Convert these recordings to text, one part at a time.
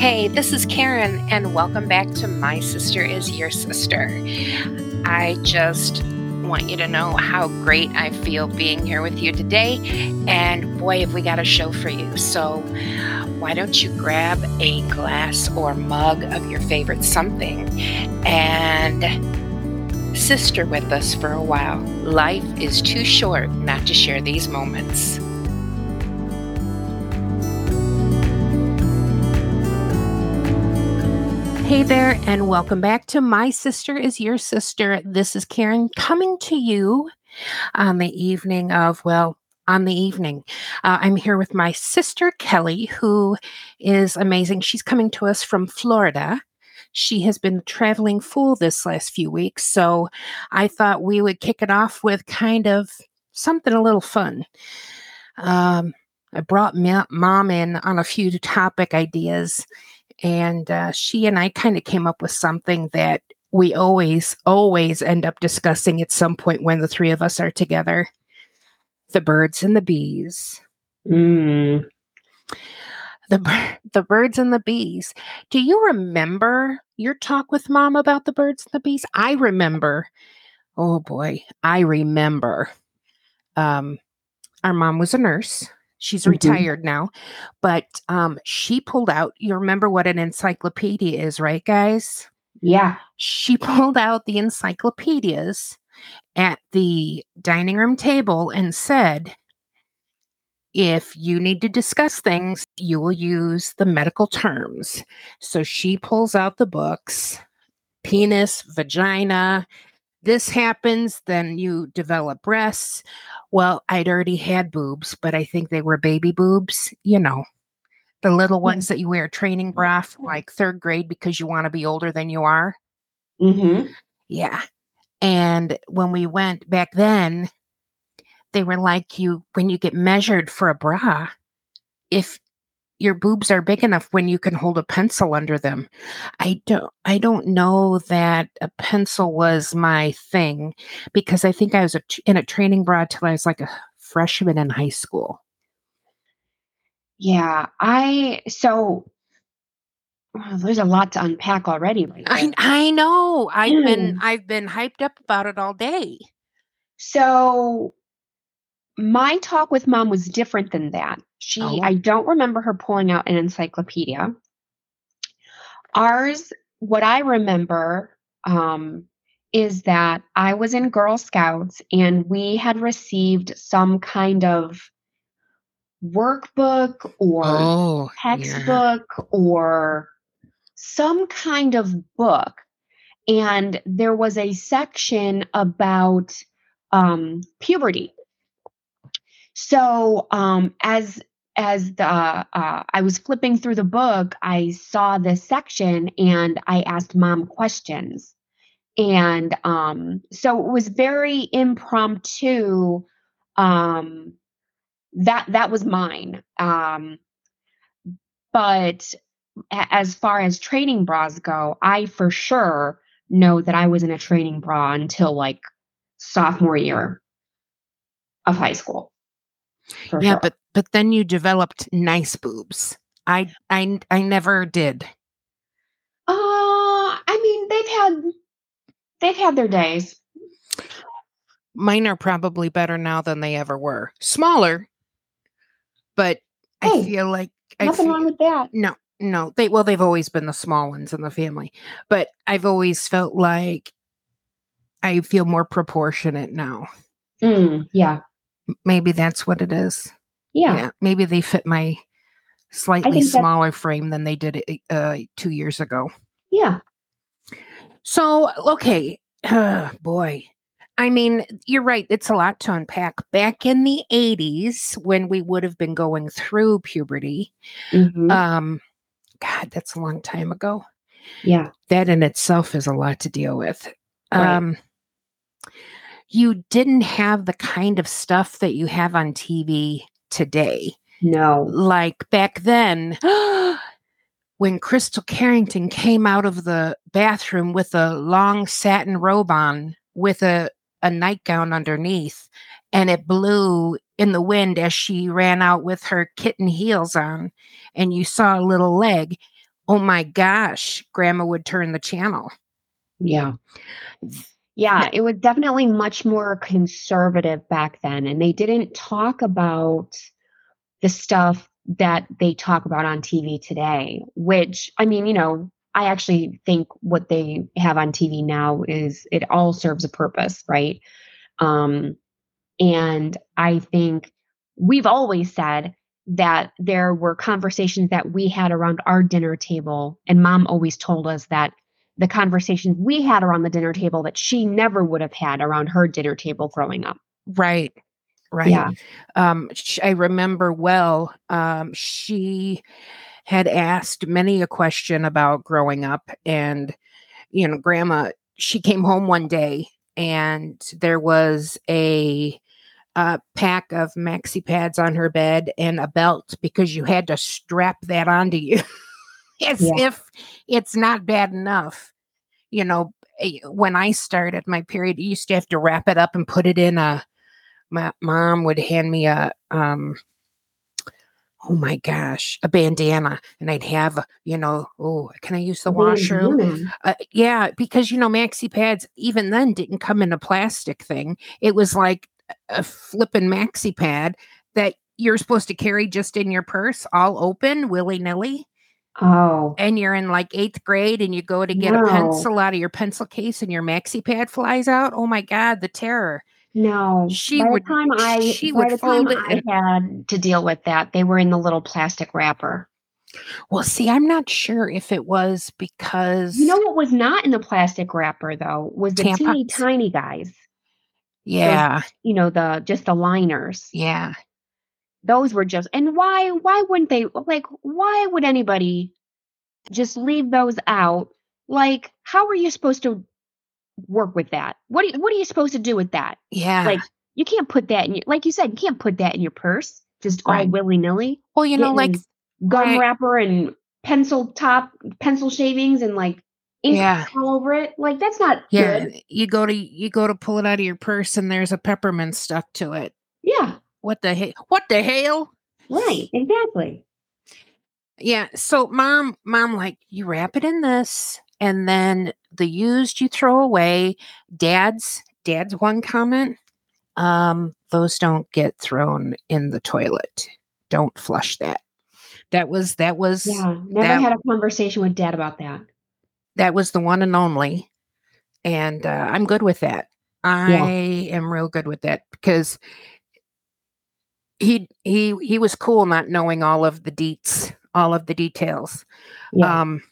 Hey, this is Karen, and welcome back to My Sister is Your Sister. I just want you to know how great I feel being here with you today. And boy, have we got a show for you. So, why don't you grab a glass or mug of your favorite something and sister with us for a while? Life is too short not to share these moments. Hey there, and welcome back to My Sister is Your Sister. This is Karen coming to you on the evening of, well, on the evening. Uh, I'm here with my sister, Kelly, who is amazing. She's coming to us from Florida. She has been traveling full this last few weeks. So I thought we would kick it off with kind of something a little fun. Um, I brought mom in on a few topic ideas and uh, she and I kind of came up with something that we always, always end up discussing at some point when the three of us are together the birds and the bees. Mm. The, the birds and the bees. Do you remember your talk with mom about the birds and the bees? I remember. Oh boy, I remember. Um, our mom was a nurse She's mm-hmm. retired now, but um, she pulled out. You remember what an encyclopedia is, right, guys? Yeah. She pulled out the encyclopedias at the dining room table and said, if you need to discuss things, you will use the medical terms. So she pulls out the books penis, vagina, this happens, then you develop breasts. Well, I'd already had boobs, but I think they were baby boobs, you know, the little ones that you wear training bra like third grade because you want to be older than you are. Mm-hmm. Yeah. And when we went back then, they were like you when you get measured for a bra, if your boobs are big enough when you can hold a pencil under them. I don't I don't know that a pencil was my thing because I think I was a, in a training bra till I was like a freshman in high school. Yeah, I so oh, there's a lot to unpack already. Right I I know. I've mm. been I've been hyped up about it all day. So my talk with mom was different than that. She, oh. I don't remember her pulling out an encyclopedia. Ours, what I remember um, is that I was in Girl Scouts and we had received some kind of workbook or oh, textbook yeah. or some kind of book. And there was a section about um, puberty so um, as as the uh, I was flipping through the book, I saw this section and I asked mom questions, and um, so it was very impromptu. Um, that that was mine. Um, but as far as training bras go, I for sure know that I was in a training bra until like sophomore year of high school yeah, sure. but but then you developed nice boobs. I I I never did. Uh, I mean, they've had they've had their days. Mine are probably better now than they ever were. Smaller, but hey, I feel like nothing feel, wrong with that. No, no. They well, they've always been the small ones in the family, but I've always felt like I feel more proportionate now. Mm, yeah maybe that's what it is. Yeah. yeah maybe they fit my slightly smaller frame than they did uh, two years ago. Yeah. So, okay. Uh, boy. I mean, you're right. It's a lot to unpack. Back in the 80s, when we would have been going through puberty, mm-hmm. um, God, that's a long time ago. Yeah. That in itself is a lot to deal with. Right. Um, you didn't have the kind of stuff that you have on TV today. No. Like back then, when Krystle Carrington came out of the bathroom with a long satin robe on with a, a nightgown underneath, and it blew in the wind as she ran out with her kitten heels on, and you saw a little leg. oh my gosh, grandma would turn the channel. Yeah. Yeah, it was definitely much more conservative back then. And they didn't talk about the stuff that they talk about on TV today, which, I mean, you know, I actually think what they have on TV now is it all serves a purpose, right? Um, and I think we've always said that there were conversations that we had around our dinner table, and mom always told us that the conversations we had around the dinner table that she never would have had around her dinner table growing up. Right. Right. Yeah. Um, I remember well, um, she had asked many a question about growing up and, you know, grandma, she came home one day and there was a, a pack of maxi pads on her bed and a belt because you had to strap that onto you as yeah. if it's not bad enough. You know, eh, when I started my period, you used to have to wrap it up and put it in a my mom would hand me a um oh my gosh a bandana and i'd have you know oh can i use the washer uh, yeah because you know maxi pads even then didn't come in a plastic thing it was like a flipping maxi pad that you're supposed to carry just in your purse all open willy-nilly Oh. And you're in like eighth grade and you go to get no. a pencil out of your pencil case and your maxi pad flies out. Oh my God, the terror. No, she by would. The time I she by would the time I had to deal with that, they were in the little plastic wrapper. Well, see, I'm not sure if it was because you know what was not in the plastic wrapper though was the tampons. teeny tiny guys. Yeah, Those, you know the just the liners. Yeah, those were just and why why wouldn't they like why would anybody just leave those out? Like, how are you supposed to work with that. What are you, what are you supposed to do with that? Yeah. Like you can't put that in your, like you said, you can't put that in your purse just right. all willy nilly. Well, you know, like gum right. wrapper and pencil top, pencil shavings and like ink yeah. all over it. Like that's not yeah. Good. You go to you go to pull it out of your purse and there's a peppermint stuck to it. Yeah. What the hell? What the hell? Right. Exactly. Yeah. So mom, mom, like you wrap it in this, and then the used you throw away. Dad's dad's one comment. Um, those don't get thrown in the toilet. Don't flush that. That was that was yeah. Never that, had a conversation with dad about that. That was the one and only, and uh, I'm good with that. I yeah. am real good with that because he he he was cool not knowing all of the deets, all of the details. Yeah. Um,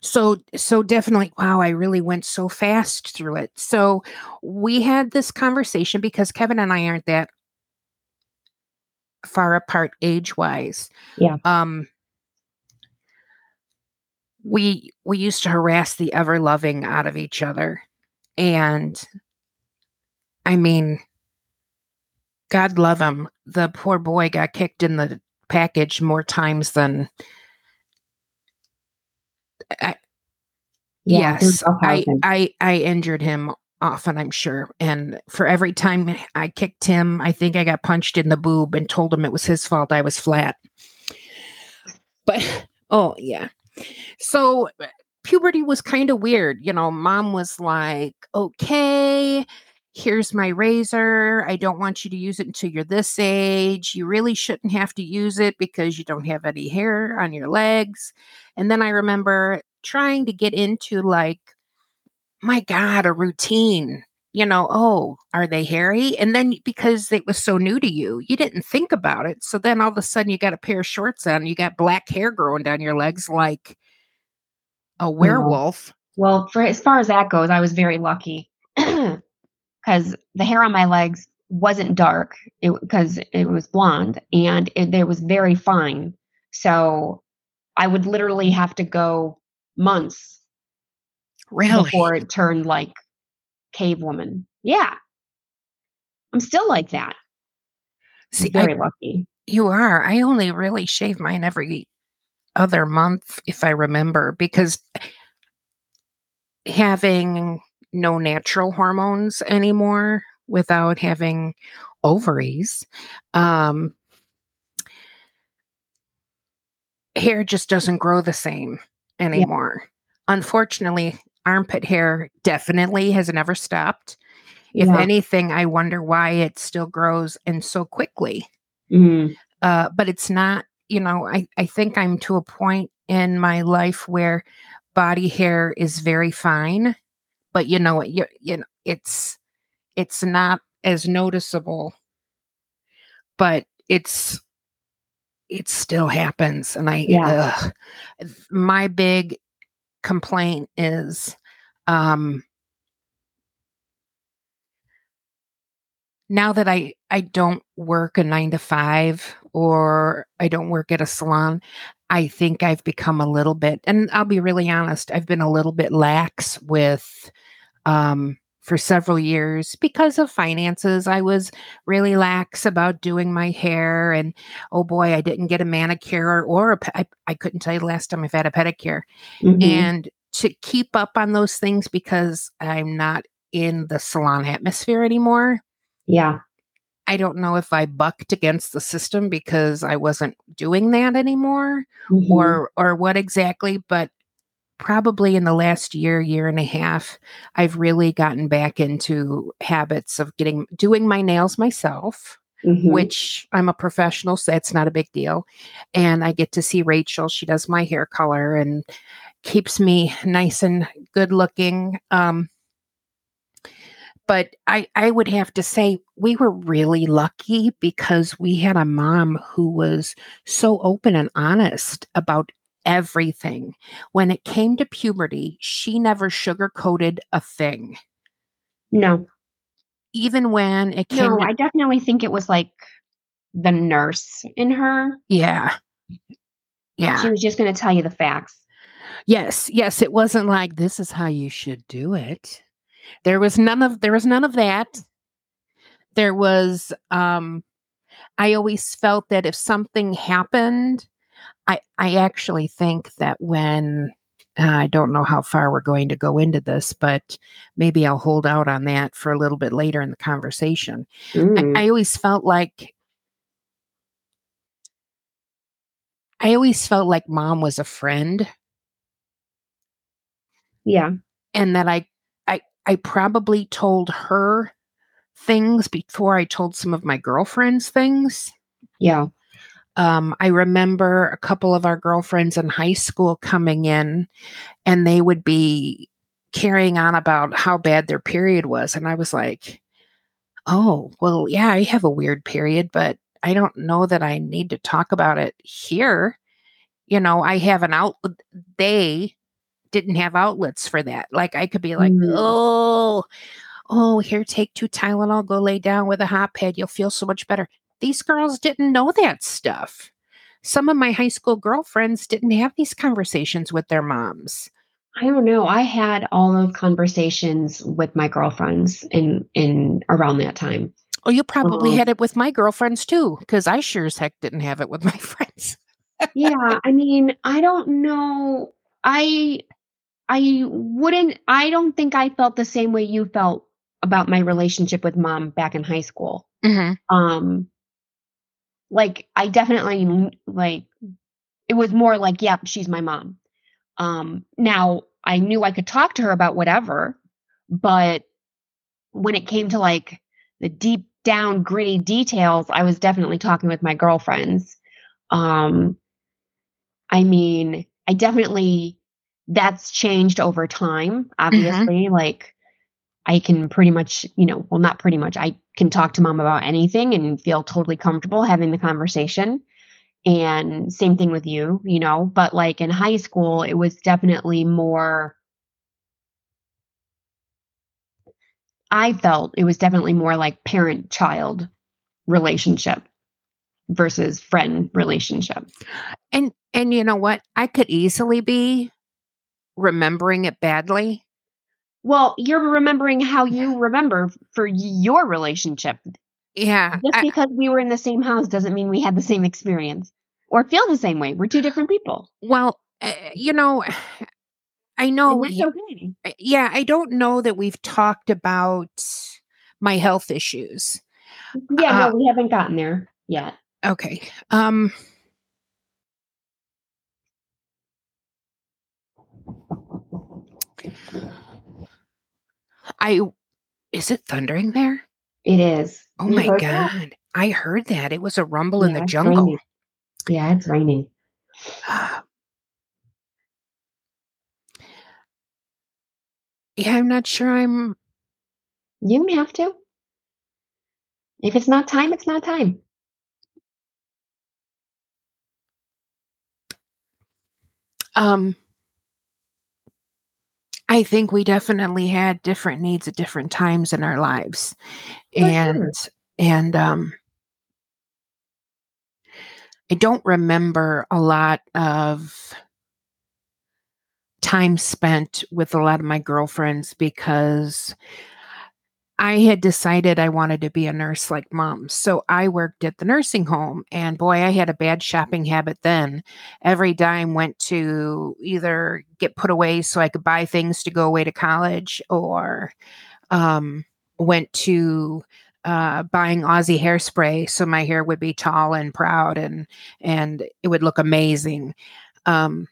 so so definitely wow i really went so fast through it so we had this conversation because kevin and i aren't that far apart age wise yeah um we we used to harass the ever loving out of each other and i mean god love him the poor boy got kicked in the package more times than I, yeah, yes, I, I I injured him often, I'm sure. And for every time I kicked him, I think I got punched in the boob and told him it was his fault I was flat. But oh yeah. So puberty was kind of weird. You know, mom was like, okay, here's my razor. I don't want you to use it until you're this age. You really shouldn't have to use it because you don't have any hair on your legs. And then I remember trying to get into like, my God, a routine. You know, oh, are they hairy? And then because it was so new to you, you didn't think about it. So then all of a sudden you got a pair of shorts on, you got black hair growing down your legs like a werewolf. Well, for as far as that goes, I was very lucky. Because the hair on my legs wasn't dark because it, it, was blonde and it, it was very fine. So I would literally have to go months really? before it turned like cave woman. Yeah. I'm still like that. See, very I, lucky. You are. I only really shave mine every other month, if I remember, because having no natural hormones anymore without having ovaries. Um, hair just doesn't grow the same anymore. Unfortunately, armpit hair definitely has never stopped. If Yeah. anything, I wonder why it still grows and so quickly. Mm, Uh, but it's not, you know, I, I think I'm to a point in my life where body hair is very fine, but you know, you you know, it's it's not as noticeable, but it's it still happens, and I Yeah. ugh. my big complaint is um now that I I don't work a 9 to 5 or I don't work at a salon, I think I've become a little bit and I'll be really honest, I've been a little bit lax with um for several years because of finances. I was really lax about doing my hair and oh boy, I didn't get a manicure or a I, I couldn't tell you the last time I've had a pedicure mhm. and to keep up on those things because I'm not in the salon atmosphere anymore. Yeah. I don't know if I bucked against the system because I wasn't doing that anymore mhm. or or what exactly, but probably in the last year, year and a half, I've really gotten back into habits of getting doing my nails myself, Mhm. which I'm a professional, so that's not a big deal. And I get to see Rachel. She does my hair color and keeps me nice and good looking. Um, but I, I would have to say we were really lucky because we had a mom who was so open and honest about everything. When it came to puberty, she never sugarcoated a thing. No. Even when it came No, to I definitely think it was like the nurse in her. yeah. Yeah. She was just going to tell you the facts. Yes, yes, it wasn't like this is how you should do it. There was none of there was none of that. There was um I always felt that if something happened, I I actually think that when uh, I don't know how far we're going to go into this, but maybe I'll hold out on that for a little bit later in the conversation. Mm, I, I always felt like I always felt like mom was a friend yeah. and that I I I probably told her things before I told some of my girlfriends things. Yeah. Um, I remember a couple of our girlfriends in high school coming in and they would be carrying on about how bad their period was. And I was like, oh, well, yeah, I have a weird period, but I don't know that I need to talk about it here. You know, I have an outlet. They didn't have outlets for that. Like I could be like, Mm. oh, oh, here, take two Tylenol, go lay down with a hot pad. You'll feel so much better. These girls didn't know that stuff. Some of my high school girlfriends didn't have these conversations with their moms. I don't know. I had all those conversations with my girlfriends in in around that time. Oh, you probably Uh-huh. had it with my girlfriends too, because I sure as heck didn't have it with my friends. Yeah, I mean, I don't know. I I wouldn't I don't think I felt the same way you felt about my relationship with mom back in high school. hmm Um like I definitely like it was more like, yep, she's my mom. Um now I knew I could talk to her about whatever, but when it came to like the deep down gritty details, I was definitely talking with my girlfriends. Um I mean, I definitely that's changed over time, obviously. Like I can pretty much, you know, well not pretty much. I can talk to mom about anything and feel totally comfortable having the conversation. And same thing with you, you know, but like in high school it was definitely more I felt it was definitely more like parent child relationship versus friend relationship. And and you know what? I could easily be remembering it badly. Well, you're remembering how you remember for your relationship. Yeah. Just I, because we were in the same house doesn't mean we had the same experience or feel the same way. We're two different people. Well, uh, you know, I know. Okay. Yeah, I don't know that we've talked about my health issues. Yeah, uh, no, we haven't gotten there yet. Okay. Um I is it thundering there? It is. Oh You my heard that? god. I heard that. It was a rumble in the jungle. raining. Yeah, it's raining. yeah, I'm not sure I'm You have to. If it's not time, it's not time. um I think we definitely had different needs at different times in our lives. For sure. and and um I don't remember a lot of time spent with a lot of my girlfriends because I had decided I wanted to be a nurse like mom. So I worked at the nursing home and boy, I had a bad shopping habit then. Every dime went to either get put away so I could buy things to go away to college or um, went to uh, buying Aussie hairspray so my hair would be tall and proud and and it would look amazing. Um,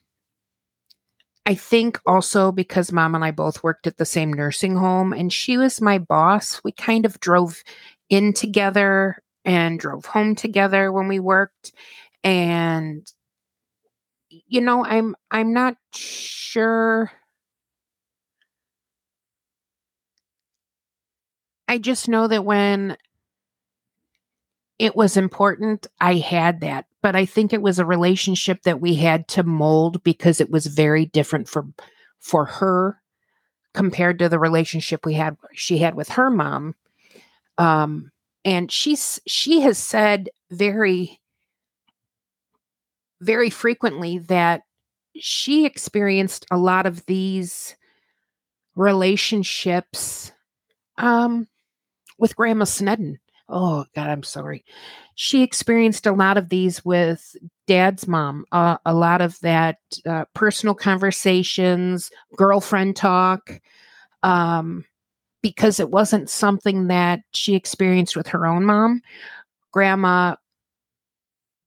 I think also because mom and I both worked at the same nursing home and she was my boss, we kind of drove in together and drove home together when we worked and you know, I'm I'm not sure I just know that when it was important, I had that. But I think it was a relationship that we had to mold because it was very different for for her compared to the relationship we had she had with her mom. Um and she's she has said very very frequently that she experienced a lot of these relationships um with Grandma Snedden. Oh God, I'm sorry. She experienced a lot of these with Dad's mom. Uh, a lot of that uh, personal conversations, girlfriend talk, um, because it wasn't something that she experienced with her own mom. Grandma,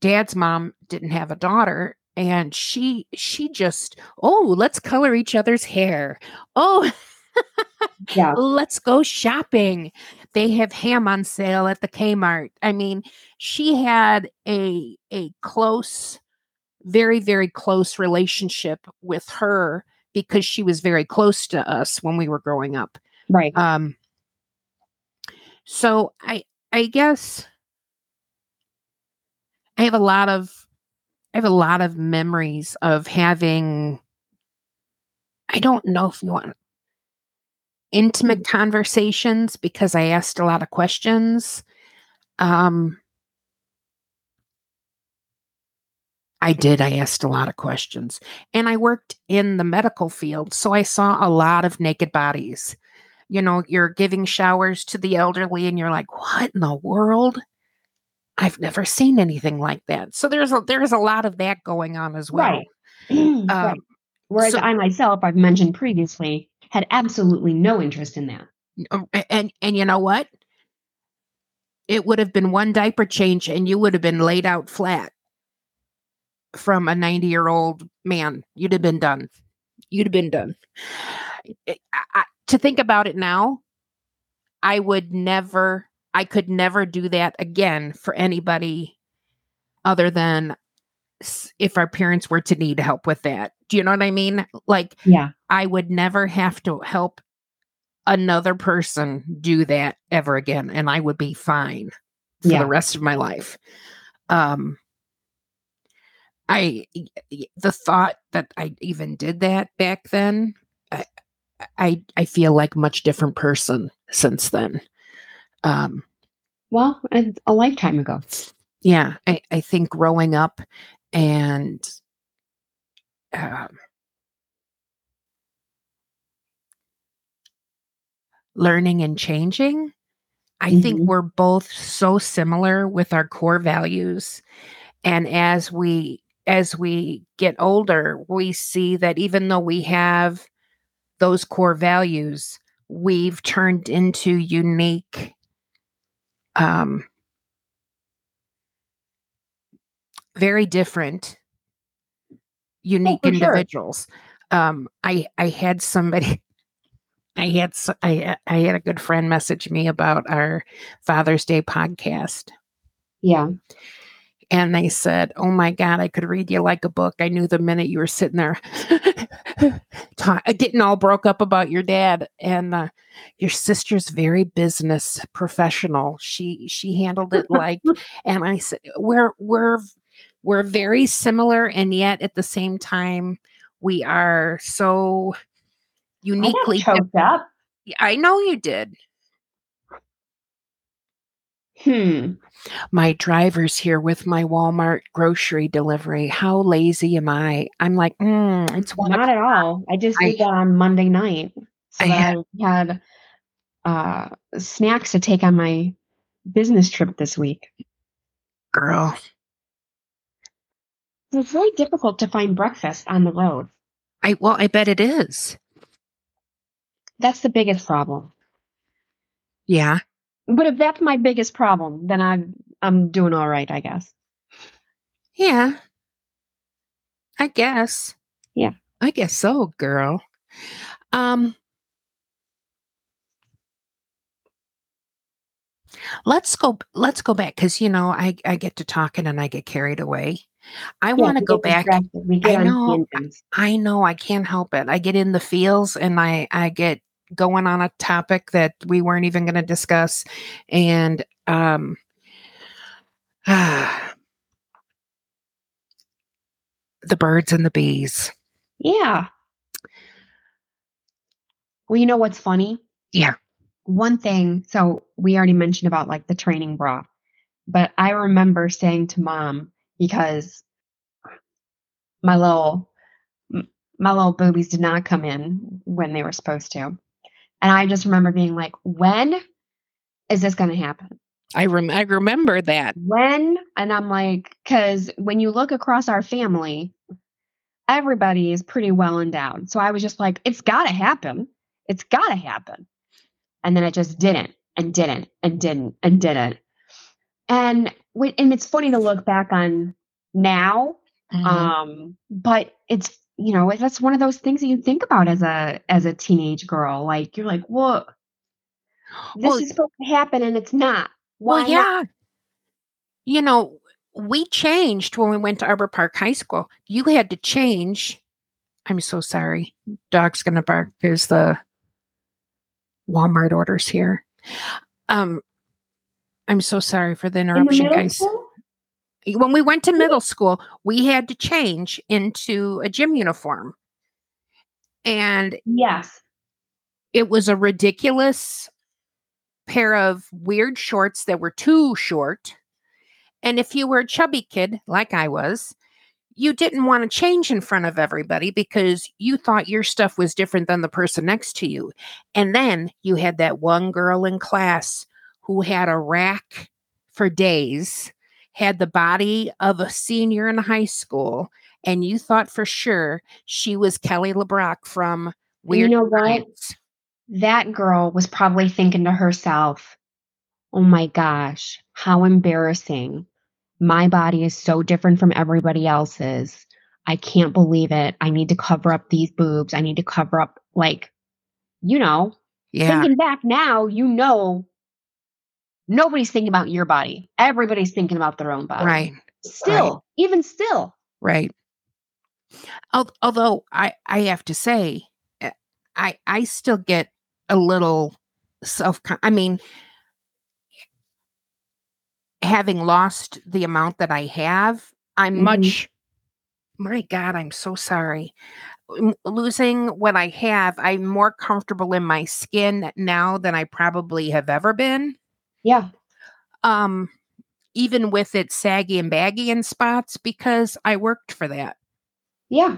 Dad's mom didn't have a daughter, and she she just oh let's color each other's hair. Oh. Yeah. let's go shopping. They have ham on sale at the Kmart. I mean, she had a a close, very very close relationship with her because she was very close to us when we were growing up. Right. Um so I I guess I have a lot of I have a lot of memories of having I don't know if you want intimate conversations because I asked a lot of questions. Um, I did. I asked a lot of questions. And I worked in the medical field. So I saw a lot of naked bodies. You know, you're giving showers to the elderly and you're like, what in the world? I've never seen anything like that. So there's a there's a lot of that going on as well. Right. right. Um, Whereas so- I myself, I've mentioned previously, had absolutely no interest in that. Um, and and you know what? It would have been one diaper change and you would have been laid out flat from a 90 year old man. You'd have been done. You'd have been done. I- I- to think about it now i would never i could never do that again for anybody other than if our parents were to need help with that do you know what i mean like Yeah. I would never have to help another person do that ever again and I would be fine for Yeah. the rest of my life. Um I the thought that I even did that back then I I I feel like much different person since then. Um Well, a lifetime ago. yeah, I I think growing up and um learning and changing. I think Mhm. we're both so similar with our core values. And as we as we get older, we see that even though we have those core values, we've turned into unique um very different unique for sure. individuals. Um I I had somebody I had I I had a good friend message me about our Father's Day podcast. Yeah. And they said, "Oh my God, I could read you like a book. I knew the minute you were sitting there, talk, getting all broke up about your dad, and uh, your sister's very business professional. She she handled it like." and I said, "We're we're we're very similar, and yet at the same time, we are so uniquely I choked up. I know you did. Hmm. My driver's here with my Walmart grocery delivery. How lazy am I? I'm like, mm, it's one. Not at all. I just did that on Monday night. So I had, I had uh, snacks to take on my business trip this week. Girl. It's really difficult to find breakfast on the road. I well, I bet it is. That's the biggest problem. Yeah. But if that's my biggest problem, then I'm I'm doing all right, I guess. Yeah. I guess. Yeah. I guess so, girl. Um Let's go let's go back cuz you know I I get to talking and I get carried away. I yeah, want to go back. I know I know I can't help it. I get in the feels and I I get going on a topic that we weren't even going to discuss and um ah, the birds and the bees yeah well you know what's funny yeah one thing so we already mentioned about like the training bra but i remember saying to mom because my little my little boobies did not come in when they were supposed to and I just remember being like, when is this going to happen? I, rem- I remember that. When? And I'm like, because when you look across our family, everybody is pretty well endowed. So I was just like, it's got to happen. It's got to happen. And then it just didn't and didn't and didn't and didn't. And and it's funny to look back on now. Mm-hmm. Um, but it's you know that's one of those things that you think about as a as a teenage girl like you're like what this well, is supposed to happen and it's not Why well yeah not? you know we changed when we went to arbor park high school you had to change i'm so sorry dog's gonna bark there's the walmart orders here um i'm so sorry for the interruption In guys school? when we went to middle school, we had to change into a gym uniform. And yes, it was a ridiculous pair of weird shorts that were too short. And if you were a chubby kid, like I was, you didn't want to change in front of everybody because you thought your stuff was different than the person next to you. And then you had that one girl in class who had a rack for days had the body of a senior in high school, and you thought for sure she was Kelly LeBrock from Weird. You know what? That girl was probably thinking to herself, "Oh my gosh, how embarrassing! My body is so different from everybody else's. I can't believe it. I need to cover up these boobs. I need to cover up like, you know." Yeah. Thinking back now, you know Nobody's thinking about your body. Everybody's thinking about their own body. Right. Still, right. even still. Right. Although I, I have to say, eh, I, I still get a little self. I mean, having lost the amount that I have, I'm mm-hmm. much. My God, I'm so sorry. Losing what I have, I'm more comfortable in my skin now than I probably have ever been. Yeah. Um, even with it saggy and baggy in spots because I worked for that. Yeah.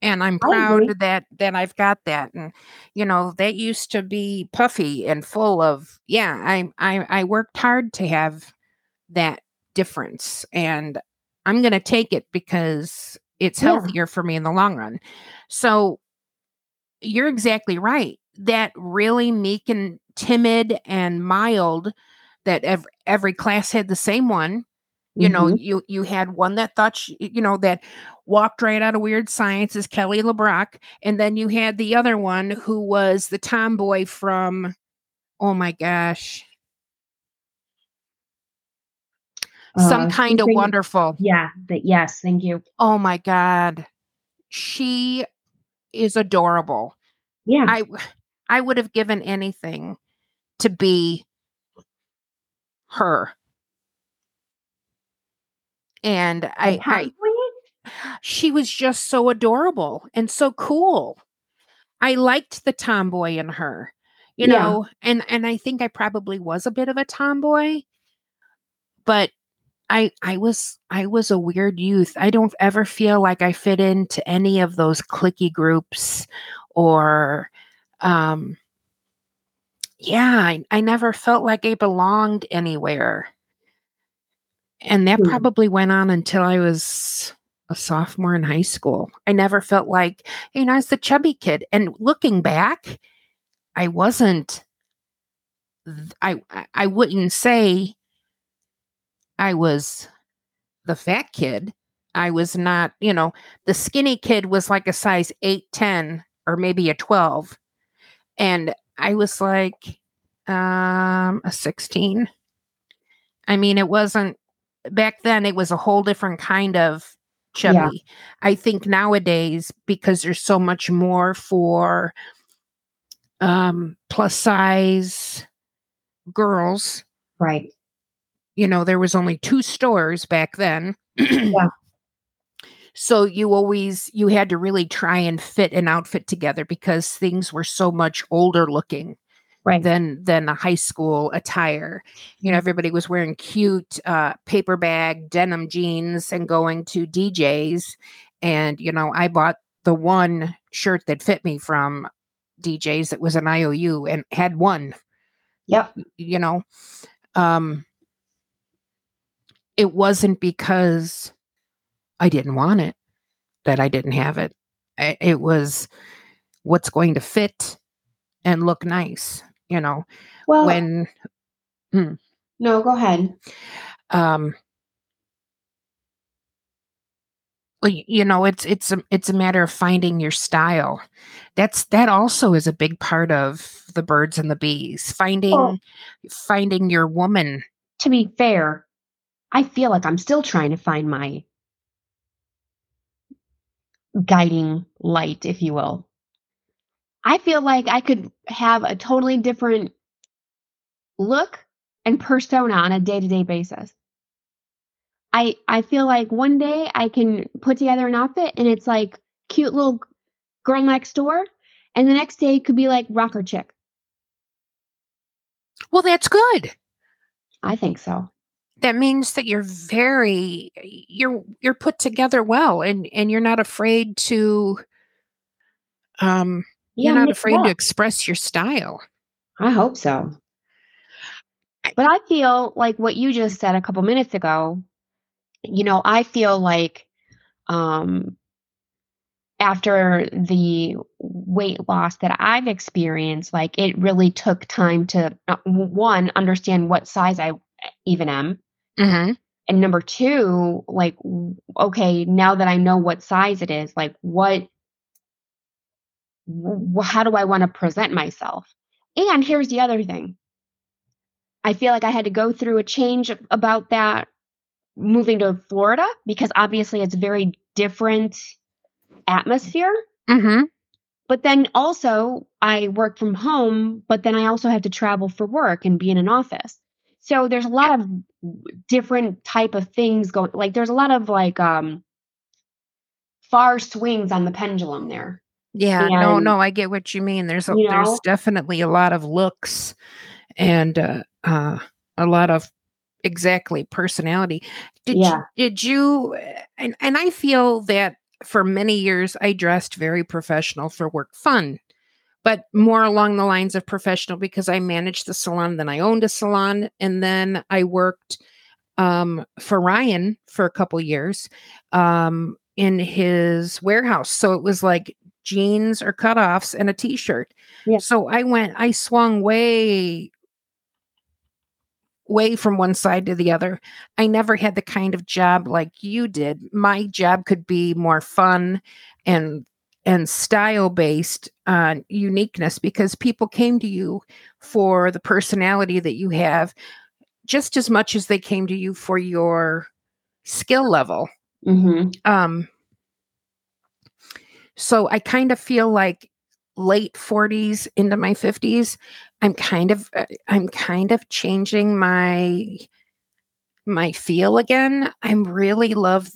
And I'm proud that that I've got that. And you know, that used to be puffy and full of yeah, I I I worked hard to have that difference. And I'm gonna take it because it's yeah. healthier for me in the long run. So you're exactly right. That really meek and timid and mild that every, every class had the same one You know, Mhm. you you had one that thought she, you know that walked right out of weird science is Kelly LeBrock, and then you had the other one who was the tomboy from oh my gosh, some Uh, kind of wonderful. Yeah. That. Yes. Thank you. Oh my god. She is adorable. Yeah. I I would have given anything to be her. And I, I she was just so adorable and so cool. I liked the tomboy in her, you Yeah. know, and and I think I probably was a bit of a tomboy, but I I was I was a weird youth. I don't ever feel like I fit into any of those clicky groups or um yeah, I, I never felt like I belonged anywhere. And that Hmm. probably went on until I was a sophomore in high school. I never felt like, you know, I was the chubby kid. And looking back, I wasn't I I- I wouldn't say I was the fat kid. I was not, you know, the skinny kid was like a size 8, 10, or maybe a 12. And I was like um a 16. I mean, it wasn't back then it was a whole different kind of chubby. I think nowadays because there's so much more for um plus size girls Right. You know there was only two stores back then yeah. so you always you had to really try and fit an outfit together because things were so much older looking Right. than than the high school attire you know everybody was wearing cute uh paper bag denim jeans and going to djs and you know i bought the one shirt that fit me from djs that was an iou and had one Yep. you know um it wasn't because i didn't want it that i didn't have it it was what's going to fit and look nice you know Well. when no. Go ahead. um you know it's it's a it's a matter of finding your style that's that also is a big part of the birds and the bees finding Well- finding your woman To be fair, I feel like I'm still trying to find my guiding light, if you will. I feel like I could have a totally different look and persona on a day-to-day basis. I I feel like one day I can put together an outfit and it's like cute little girl next door, and the next day it could be like rocker chick. well that's good I think so. That means that you're very you're you're put together well and and you're not afraid to um Yeah, you're not afraid to express your style I hope so. But I feel like what you just said a couple minutes ago, you know, I feel like um after the weight loss that I've experienced, like it really took time to uh, one understand what size I even am. Mm-hmm. And number two, like, okay, now that I know what size it is, like, what, w- how do I want to present myself? And here's the other thing I feel like I had to go through a change about that moving to Florida because obviously it's very different atmosphere. Mm-hmm. But then also, I work from home, but then I also have to travel for work and be in an office. So there's a lot of different type of things going. Like there's a lot of like um far swings on the pendulum there. Yeah, no, And- no, I get what you mean. There's a, You there's definitely a lot of looks and uh, uh, a lot of exactly personality. Did Yeah. you, did you and and I feel that for many years I dressed very professional for work fun, but more along the lines of professional because I managed the salon, then I owned a salon, and then I worked um, for Ryan for a couple years um, in his warehouse. So it was like jeans or cutoffs and a t-shirt. Yeah. So I went, I swung way, way from one side to the other. I never had the kind of job like you did. My job could be more fun and and style based on uniqueness because people came to you for the personality that you have just as much as they came to you for your skill level. Mm-hmm. Um, so I kind of feel like late 40s into my 50s, I'm kind of uh, I'm kind of changing my my feel again. I'm really love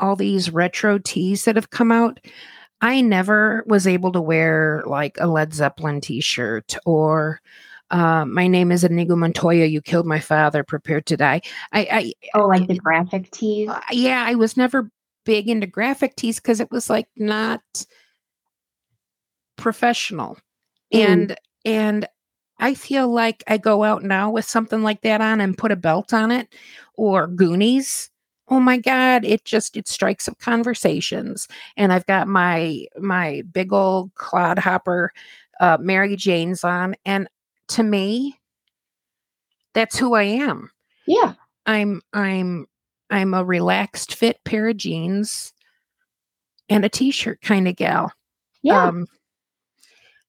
all these retro tees that have come out. I never was able to wear like a Led Zeppelin t-shirt or uh, my name is Inigo Montoya. You killed my father. Prepared to die. I, I oh, like the graphic tees. Uh, yeah, I was never big into graphic tees because it was like not professional, mm. and and I feel like I go out now with something like that on and put a belt on it, or Goonies. Oh my God! It just it strikes up conversations, and I've got my my big old clodhopper uh, Mary Janes on, and to me that's who I am. Yeah. I'm I'm I'm a relaxed fit pair of jeans and a t-shirt kind of gal. Yeah. Um,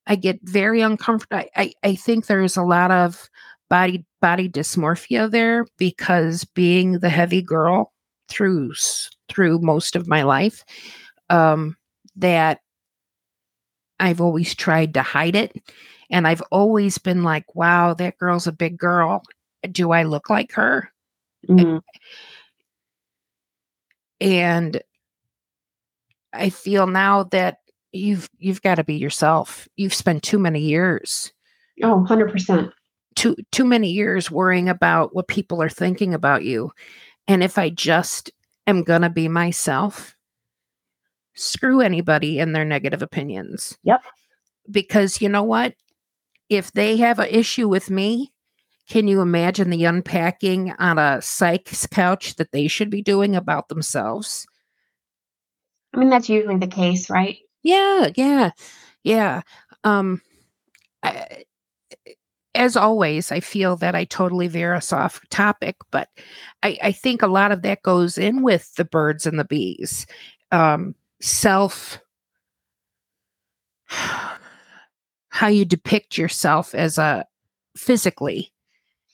I get very uncomfortable. I, I, I think there's a lot of body body dysmorphia there because being the heavy girl through through most of my life, um, that I've always tried to hide it and I've always been like, wow, that girl's a big girl. Do I look like her? Mm-hmm. And I feel now that you've you've got to be yourself. You've spent too many years. Oh, 100%. Too too many years worrying about what people are thinking about you. And if I just am going to be myself, screw anybody and their negative opinions. Yep. Because you know what? if they have an issue with me, can you imagine the unpacking on a psych's couch that they should be doing about themselves? I mean, that's usually the case, right? Yeah, yeah, yeah. Um, I, as always, I feel that I totally veer us off topic, but I, I think a lot of that goes in with the birds and the bees. Um, self how you depict yourself as a physically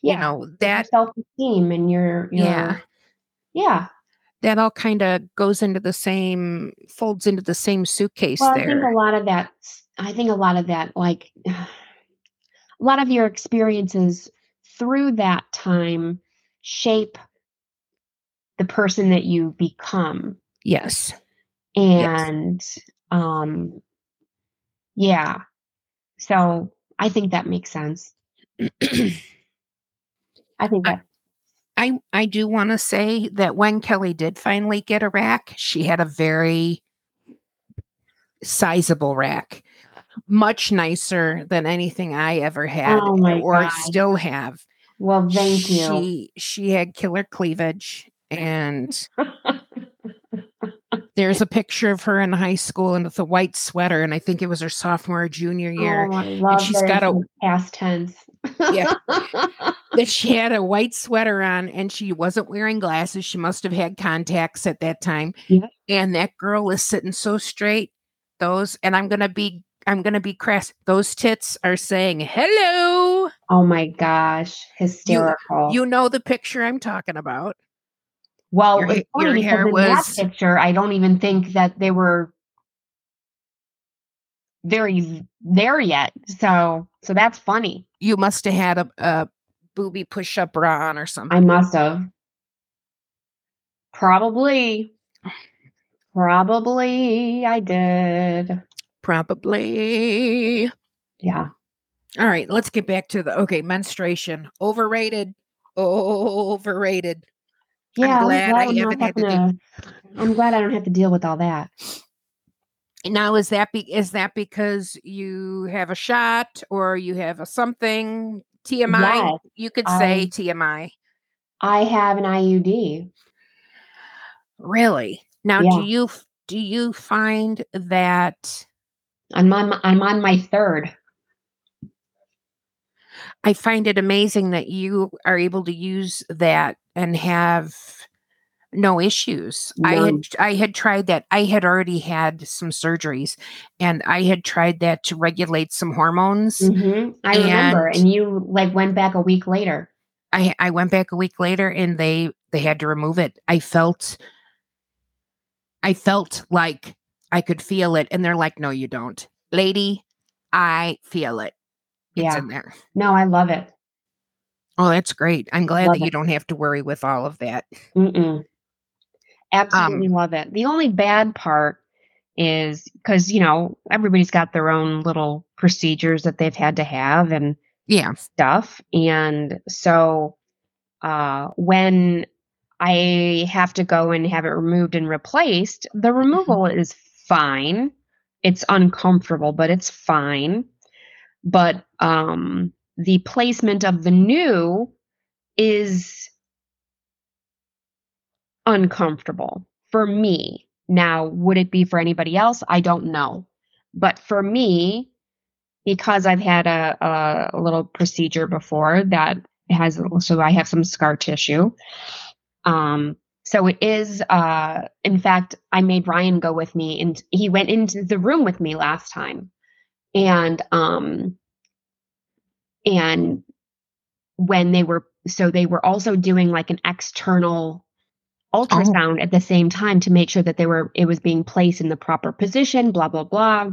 yeah. you know that self-esteem and your, your yeah yeah that all kind of goes into the same folds into the same suitcase well, there. I think a lot of that I think a lot of that like a lot of your experiences through that time shape the person that you become. Yes. And yes. um yeah. So I think that makes sense. I think that. I, I do want to say that when Kelly did finally get a rack, she had a very sizable rack, much nicer than anything I ever had oh or God. still have. Well, thank you. She she had killer cleavage and There's a picture of her in high school and with a white sweater, and I think it was her sophomore or junior year. Oh, I love and she's got a past tense. yeah, that she had a white sweater on, and she wasn't wearing glasses. She must have had contacts at that time. Yeah. And that girl is sitting so straight. Those, and I'm gonna be, I'm gonna be crass. Those tits are saying hello. Oh my gosh, hysterical! You, you know the picture I'm talking about. Well, your, it's funny your hair was that picture. I don't even think that they were very there yet. So, so that's funny. You must have had a, a booby push-up bra on or something. I must have. Probably. Probably I did. Probably. Yeah. All right, let's get back to the okay, menstruation. Overrated. Overrated. Yeah, I'm glad, I'm glad I haven't had to, I'm glad I don't have to deal with all that. Now is that be is that because you have a shot or you have a something TMI? Yes, you could say TMI. I have an IUD. Really? Now yeah. do you do you find that I'm on I'm on my third. I find it amazing that you are able to use that and have no issues. I had I had tried that. I had already had some surgeries and I had tried that to regulate some hormones. Mhm. I remember, And- and you, like, went back a week later. I I went back a week later and they they had to remove it. I felt I felt like I could feel it and they're like no you don't. Lady, I feel it. It's Yeah. in there. No, I love it. Oh, that's great. I'm glad Love that you don't have to worry with all of that. Mm-mm. Absolutely love it. The only bad part is because, you know, everybody's got their own little procedures that they've had to have and Yeah. stuff. And so uh, when I have to go and have it removed and replaced, the removal is fine. It's uncomfortable, but it's fine. But um, the placement of the new is uncomfortable for me. Now, would it be for anybody else? I don't know. But for me, because I've had a, a, little procedure before that has, so I have some scar tissue. Um, so it is, uh, in fact, I made Ryan go with me and he went into the room with me last time. And, um, and when they were, so they were also doing like an external ultrasound at the same time to make sure that they were, it was being placed in the proper position, blah, blah, blah.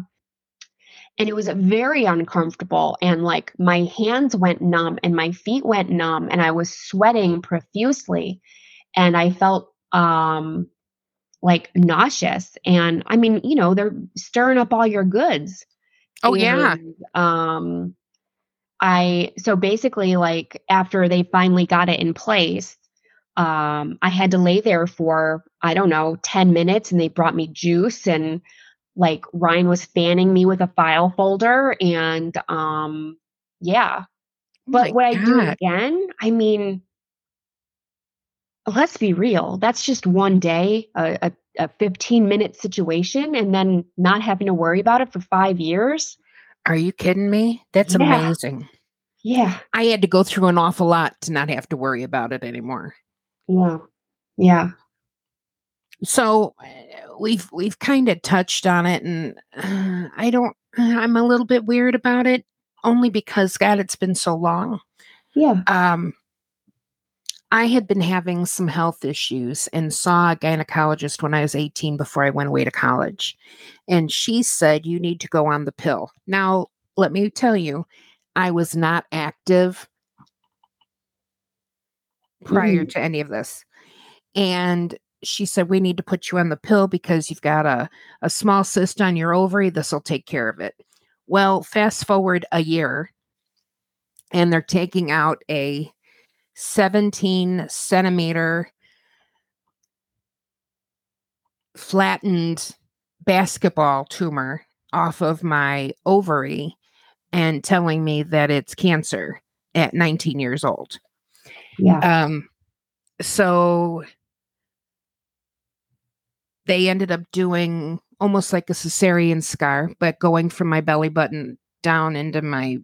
And it was very uncomfortable and like my hands went numb and my feet went numb and i was sweating profusely and i felt um like nauseous and i mean you know they're stirring up all your goods Oh yeah. Um i so basically like after they finally got it in place um i had to lay there for i don't know 10 minutes and they brought me juice and like Ryan was fanning me with a file folder and um yeah. Oh But my would I do again? I mean let's be real. That's just one day, a, a, a 15 minute situation and then not having to worry about it for 5 years. Are you kidding me? That's Yeah. amazing. Yeah. I had to go through an awful lot to not have to worry about it anymore. Yeah. Yeah. So we've we've kind of touched on it, and uh, I don't. I'm a little bit weird about it, only because God, it's been so long. Yeah. Um, I had been having some health issues and saw a gynecologist when I was 18 before I went away to college, and she said you need to go on the pill. Now, let me tell you, I was not active prior Mhm. to any of this. And she said, We need to put you on the pill because you've got a, a small cyst on your ovary. This will take care of it. Well, fast forward a year, and they're taking out a 17 centimeter flattened basketball tumor off of my ovary and telling me that it's cancer at 19 years old. Yeah. Um, so they ended up doing almost like a cesarean scar, but going from my belly button down into my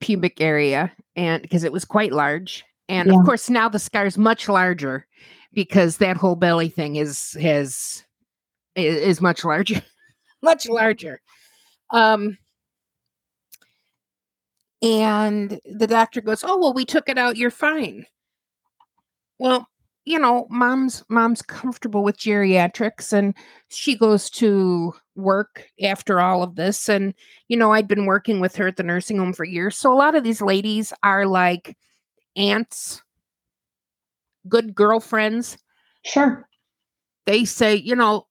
pubic area, and because it was quite large, and Yeah. of course now the scar is much larger because that whole belly thing is has i- is much larger, much larger. Um, and the doctor goes, "Oh well, we took it out. You're fine." Well, you know, mom's mom's comfortable with geriatrics, and she goes to work after all of this. And you know, I'd been working with her at the nursing home for years, so a lot of these ladies are like aunts, good girlfriends. Sure. They say, you know,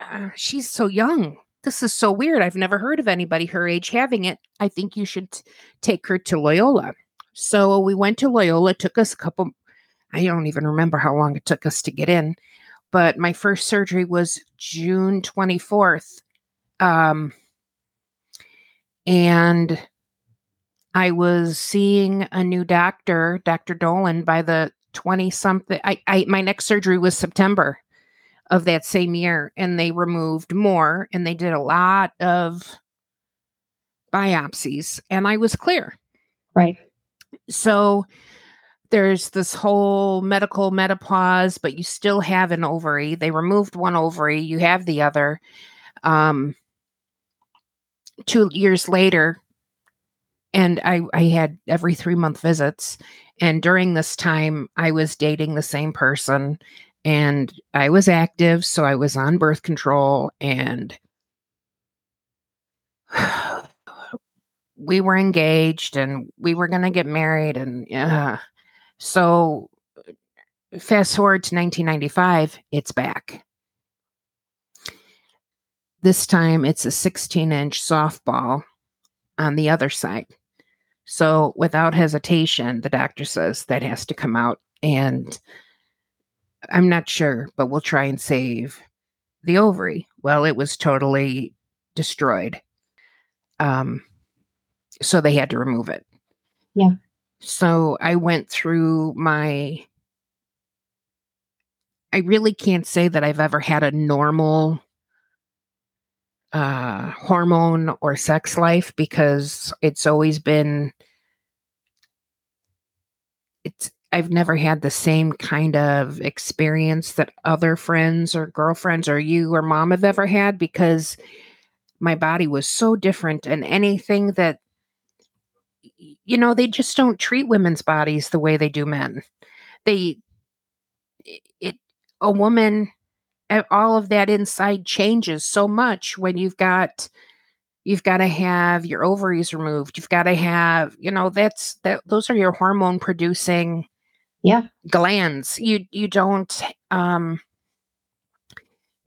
uh, she's so young. This is so weird. I've never heard of anybody her age having it. I think you should t- take her to Loyola. So we went to Loyola. It took us a couple, I don't even remember how long it took us to get in, but my first surgery was June 24th. Um, and I was seeing a new doctor, Dr. Dolan, by the 20 something. I, I, my next surgery was September of that same year and they removed more and they did a lot of biopsies and I was clear. Right. So there's this whole medical menopause, but you still have an ovary. They removed one ovary, you have the other. Um, two years later, and I, I had every three month visits. And during this time, I was dating the same person and I was active. So I was on birth control and we were engaged and we were going to get married. And yeah. So fast forward to 1995, it's back. This time it's a 16 inch softball on the other side. So, without hesitation, the doctor says that has to come out. And I'm not sure, but we'll try and save the ovary. Well, it was totally destroyed. Um, so they had to remove it. Yeah. So I went through my. I really can't say that I've ever had a normal uh, hormone or sex life because it's always been it's I've never had the same kind of experience that other friends or girlfriends or you or mom have ever had because my body was so different and anything that you know they just don't treat women's bodies the way they do men. They it a woman all of that inside changes so much when you've got you've got to have your ovaries removed you've got to have you know that's that those are your hormone producing yeah. glands. You you don't um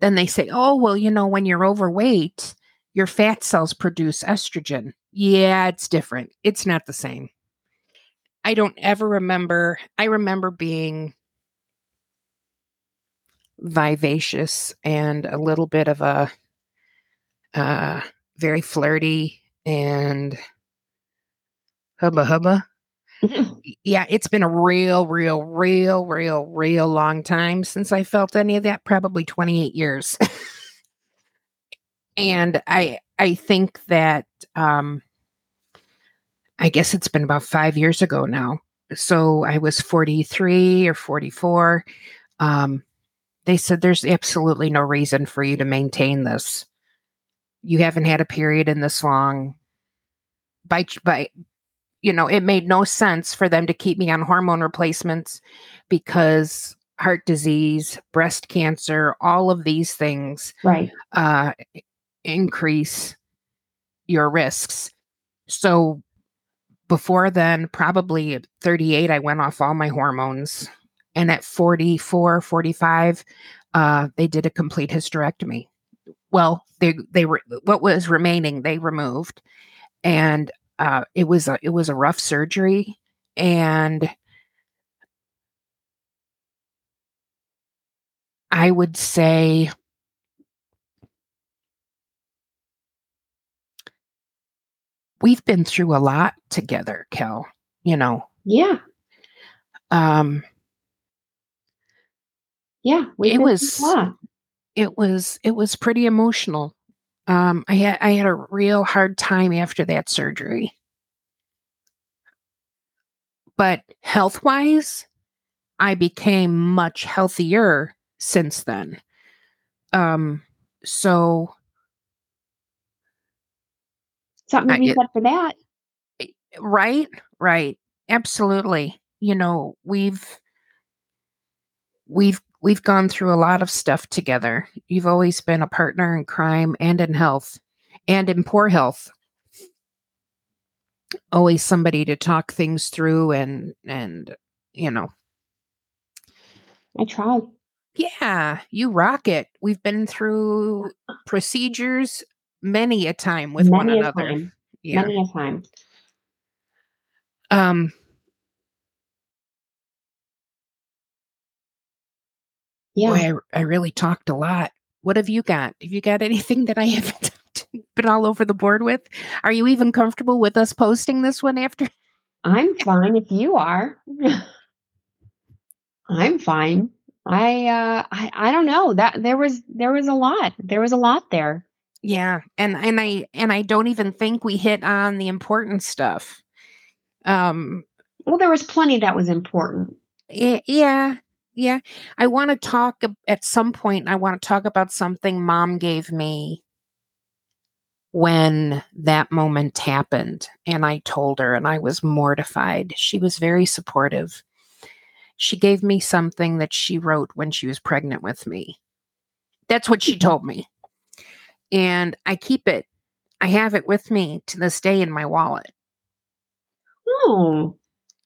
then they say oh well you know when you're overweight your fat cells produce estrogen yeah it's different it's not the same i don't ever remember i remember being vivacious and a little bit of a uh, very flirty and hubba hubba. yeah, it's been a real, real, real, real, real long time since I felt any of that. Probably twenty eight years, and I I think that um, I guess it's been about five years ago now. So I was forty three or forty four. Um, they said there's absolutely no reason for you to maintain this. You haven't had a period in this long. By by you know, it made no sense for them to keep me on hormone replacements because heart disease, breast cancer, all of these things right uh increase your risks. So before then, probably at 38, I went off all my hormones. And at 44 45 uh, they did a complete hysterectomy. Well they they were what was remaining they removed. And uh, it was a it was a rough surgery. And i would say we've been through a lot together kel you know yeah um yeah, it was it was it was pretty emotional. Um, I had I had a real hard time after that surgery, but health wise, I became much healthier since then. Um, so something to be said for that, right? Right, absolutely. You know, we've we've We've gone through a lot of stuff together. You've always been a partner in crime and in health and in poor health. Always somebody to talk things through and and you know. I try. Yeah, you rock it. We've been through uh-huh. procedures many a time with many one another. Time. Yeah. Many a time. Um Yeah. Boy, I, I really talked a lot. What have you got? Have you got anything that I haven't been all over the board with? Are you even comfortable with us posting this one after? I'm fine if you are. I'm fine. I uh I, I don't know. That there was there was a lot. There was a lot there. Yeah. And and I and I don't even think we hit on the important stuff. Um, well, there was plenty that was important. Yeah, yeah. I want to talk at some point. I want to talk about something mom gave me when that moment happened. And I told her, and I was mortified. She was very supportive. She gave me something that she wrote when she was pregnant with me. That's what she mm-hmm. told me. And I keep it. I have it with me to this day in my wallet. Oh.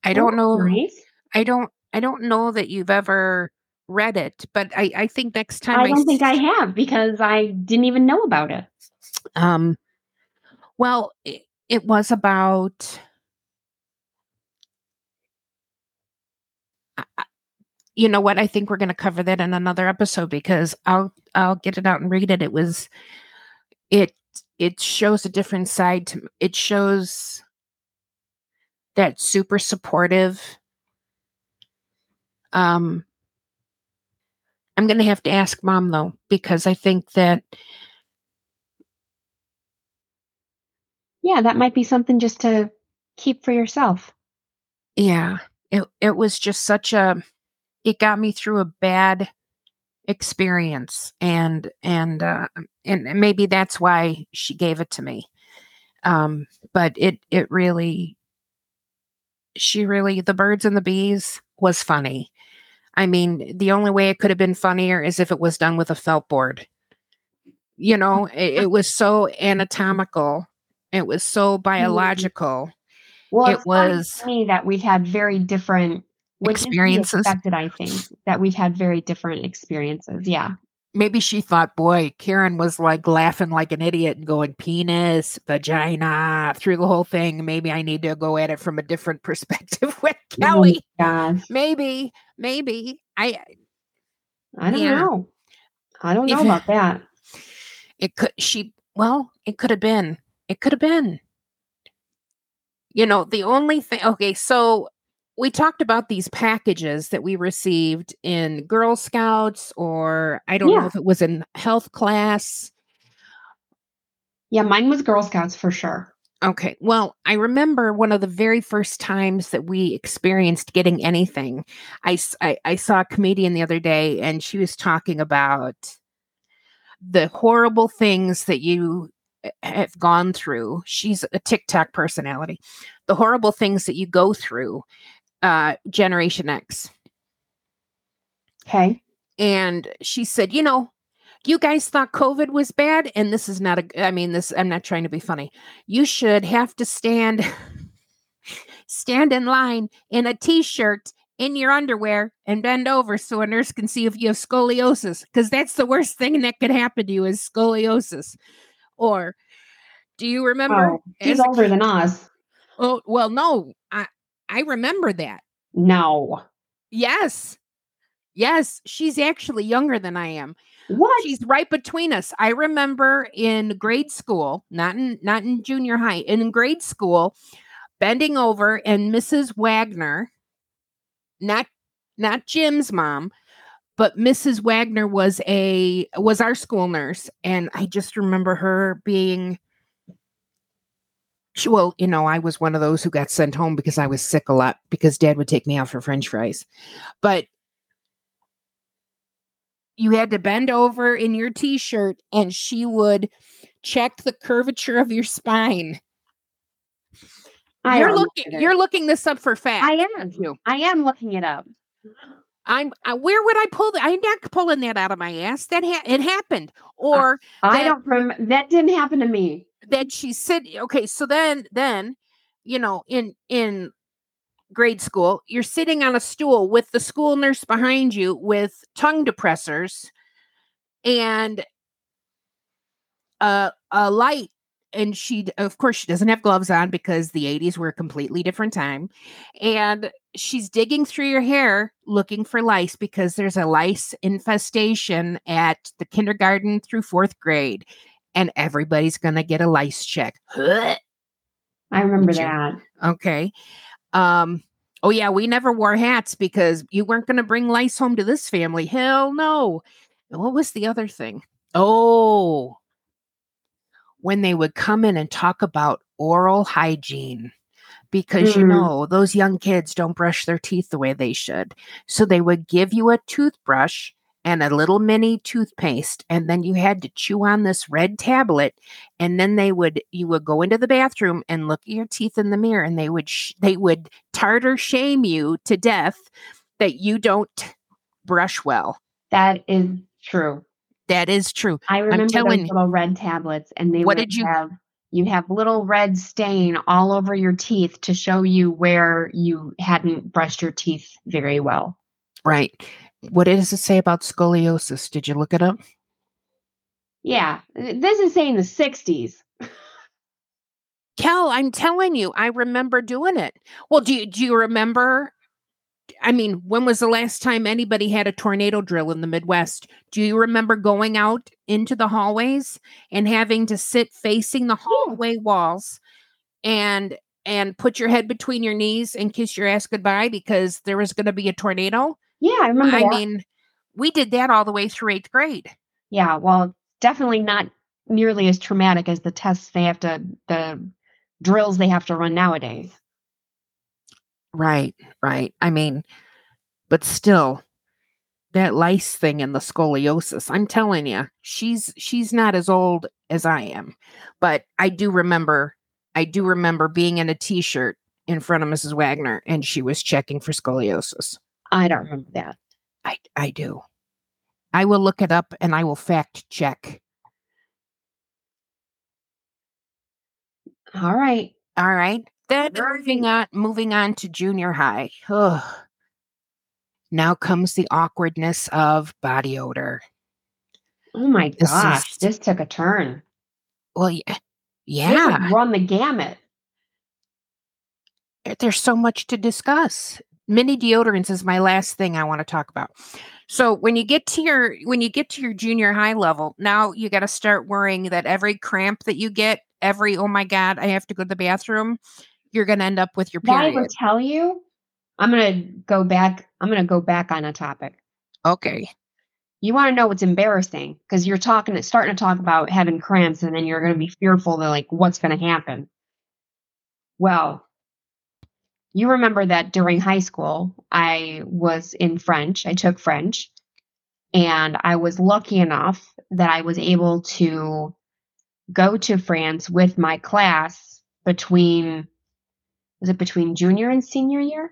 I don't know. Nice. I don't I don't know that you've ever read it, but I, I think next time I don't I think I have because I didn't even know about it. Um, well, it, it was about. you know what? I think we're going to cover that in another episode because I'll I'll get it out and read it. It was it it shows a different side to it shows that super supportive um, I'm going to have to ask mom though, because I think that. Yeah, that might be something just to keep for yourself. Yeah, it it was just such a. It got me through a bad experience, and and uh, and maybe that's why she gave it to me. Um, but it it really. She really the birds and the bees was funny I mean, the only way it could have been funnier is if it was done with a felt board. You know, it, it was so anatomical. It was so mm-hmm. biological. Well, it was me that we've had very different experiences. Expected, I think that we've had very different experiences. Yeah maybe she thought, boy, Karen was like laughing like an idiot and going penis, vagina through the whole thing. Maybe I need to go at it from a different perspective with oh Kelly. Oh maybe, maybe I. I don't yeah. know. I don't know if, about that. It could. She. Well, it could have been. It could have been. You know, the only thing. Okay, so we talked about these packages that we received in Girl Scouts, or I don't yeah. know if it was in health class. Yeah, mine was Girl Scouts for sure. Okay. Well, I remember one of the very first times that we experienced getting anything. I, I, I saw a comedian the other day, and she was talking about the horrible things that you eh, have gone through. She's a TikTok personality. The horrible things that you go through uh, Generation X. Okay. And she said, you know, you guys thought COVID was bad, and this is not a. I mean, this. I'm not trying to be funny. You should have to stand, stand in line in a t-shirt in your underwear and bend over so a nurse can see if you have scoliosis, because that's the worst thing that could happen to you is scoliosis. Or, do you remember? Oh, he's older than us. Oh well, no. I I remember that. No. Yes. Yes, she's actually younger than I am. What? She's right between us. I remember in grade school, not in not in junior high, in grade school, bending over and Mrs. Wagner, not not Jim's mom, but Mrs. Wagner was a was our school nurse and I just remember her being well, you know, I was one of those who got sent home because I was sick a lot because dad would take me out for french fries. But you had to bend over in your t-shirt and she would check the curvature of your spine. I you're looking you're looking this up for fact. I am. You. I am looking it up. I'm uh, where would I pull that? I'm not pulling that out of my ass. That ha- it happened. Or uh, I don't remember that didn't happen to me then she said okay so then then you know in in grade school you're sitting on a stool with the school nurse behind you with tongue depressors and a, a light and she of course she doesn't have gloves on because the 80s were a completely different time and she's digging through your hair looking for lice because there's a lice infestation at the kindergarten through fourth grade and everybody's going to get a lice check. I remember that. Okay. Um, oh, yeah, we never wore hats because you weren't going to bring lice home to this family. Hell no. What was the other thing? Oh, when they would come in and talk about oral hygiene. because you Mm. know those young kids don't brush their teeth the way they should. So they would give you a toothbrush and a little mini toothpaste and then you had to chew on this red tablet and then they would you would go into the bathroom and look at your teeth in the mirror and they would sh- they would tartar shame you to death that you don't brush well. That is true. That is true. I remember telling those little red tablets, and they What would did you- have you have little red stain all over your teeth to show you where you hadn't brushed your teeth very well. Right. What does it say about scoliosis? Did you look it up? Yeah, this is saying the '60s. Kel, I'm telling you, I remember doing it. Well, do you, do you remember? I mean, when was the last time anybody had a tornado drill in the Midwest? Do you remember going out into the hallways and having to sit facing the hallway walls and and put your head between your knees and kiss your ass goodbye because there was going to be a tornado? Yeah, I remember. I that. mean, we did that all the way through 8th grade. yeah, well, definitely not nearly as traumatic as the tests they have to the drills they have to run nowadays. Right, right. I mean, but still, that lice thing and the scoliosis. I'm telling you, she's she's not as old as I am, but I do remember. I do remember being in a T-shirt in front of Mrs. Wagner, and she was checking for scoliosis. I don't remember that. I I do. I will look it up and I will fact check. All right. All right. Then moving on, moving on to junior high. Ugh. Now comes the awkwardness of body odor. Oh my This gosh, is- this took a turn. Well, yeah, yeah. run the gamut. Eh, there's so much to discuss. Mini deodorants is my last thing I want to talk about. So when you get to your when you get to your junior high level, now you got to start worrying that every cramp that you get, every oh my god, I have to go to the bathroom, you're going to end up with your Did I period. tell you? I'm gonna go back. I'm gonna go back on a topic. Okay. You want to know what's embarrassing because you're talking, starting to talk about having cramps, and then you're going to be fearful that like what's going to happen. Well, you remember that during high school, I was in French. I took French, and I was lucky enough that I was able to go to France with my class between was it between junior and senior year?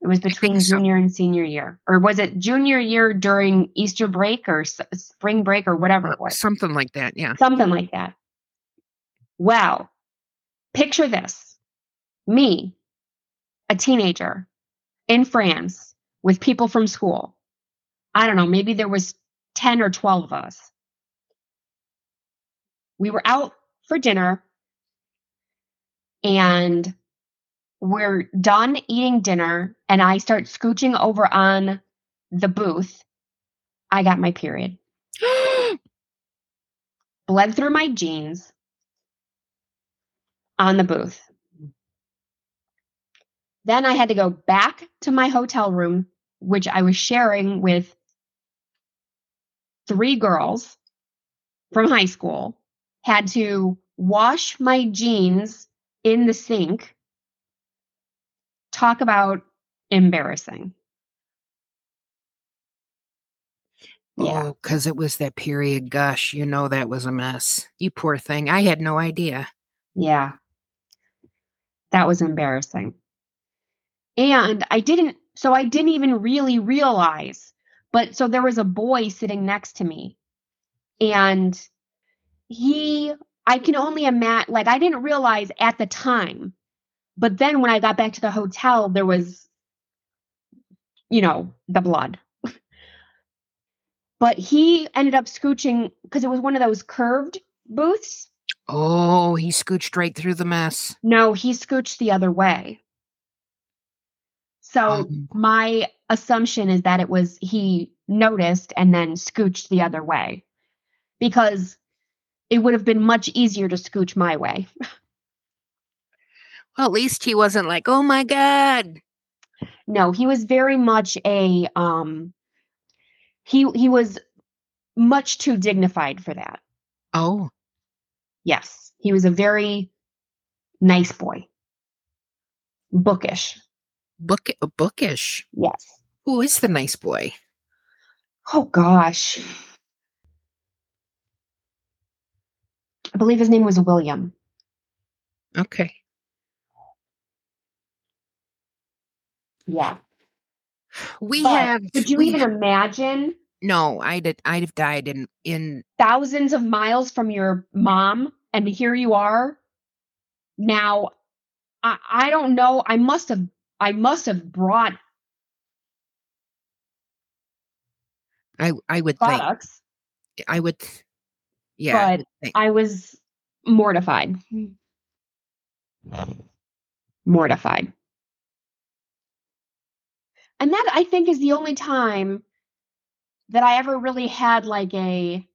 It was between so. junior and senior year, or was it junior year during Easter break or s- spring break or whatever it uh, was? Something like that, yeah. Something like that. Well, picture this me, a teenager in France with people from school. I don't know, maybe there was 10 or 12 of us. We were out for dinner and we're done eating dinner and I start scooching over on the booth. I got my period. Bled through my jeans on the booth. Then I had to go back to my hotel room, which I was sharing with three girls from high school, had to wash my jeans in the sink. Talk about embarrassing. Oh, yeah. Oh, because it was that period gush. You know that was a mess. You poor thing. I had no idea. Yeah. That was embarrassing. And I didn't, so I didn't even really realize, but so there was a boy sitting next to me. And he, I can only imagine, like, I didn't realize at the time. But then when I got back to the hotel, there was, you know, the blood. but he ended up scooching because it was one of those curved booths. Oh, he scooched right through the mess. No, he scooched the other way. So Um, my assumption is that it was he noticed and then scooched the other way because it would have been much easier to scooch my way. well, at least he wasn't like, oh my God. No, he was very much a um he he was much too dignified for that. Oh, Yes, he was a very nice boy. bookish. Book bookish. Yes. Who is the nice boy? Oh gosh. I believe his name was William. Okay. Yeah. We But have could you even ha- imagine no, I'd I'd have died in in thousands of miles from your mom and here you are? Now I I don't know. I must have I must have brought I I would think I would yeah. But think. I was mortified. Mortified. And that I think is the only time that I ever really had like a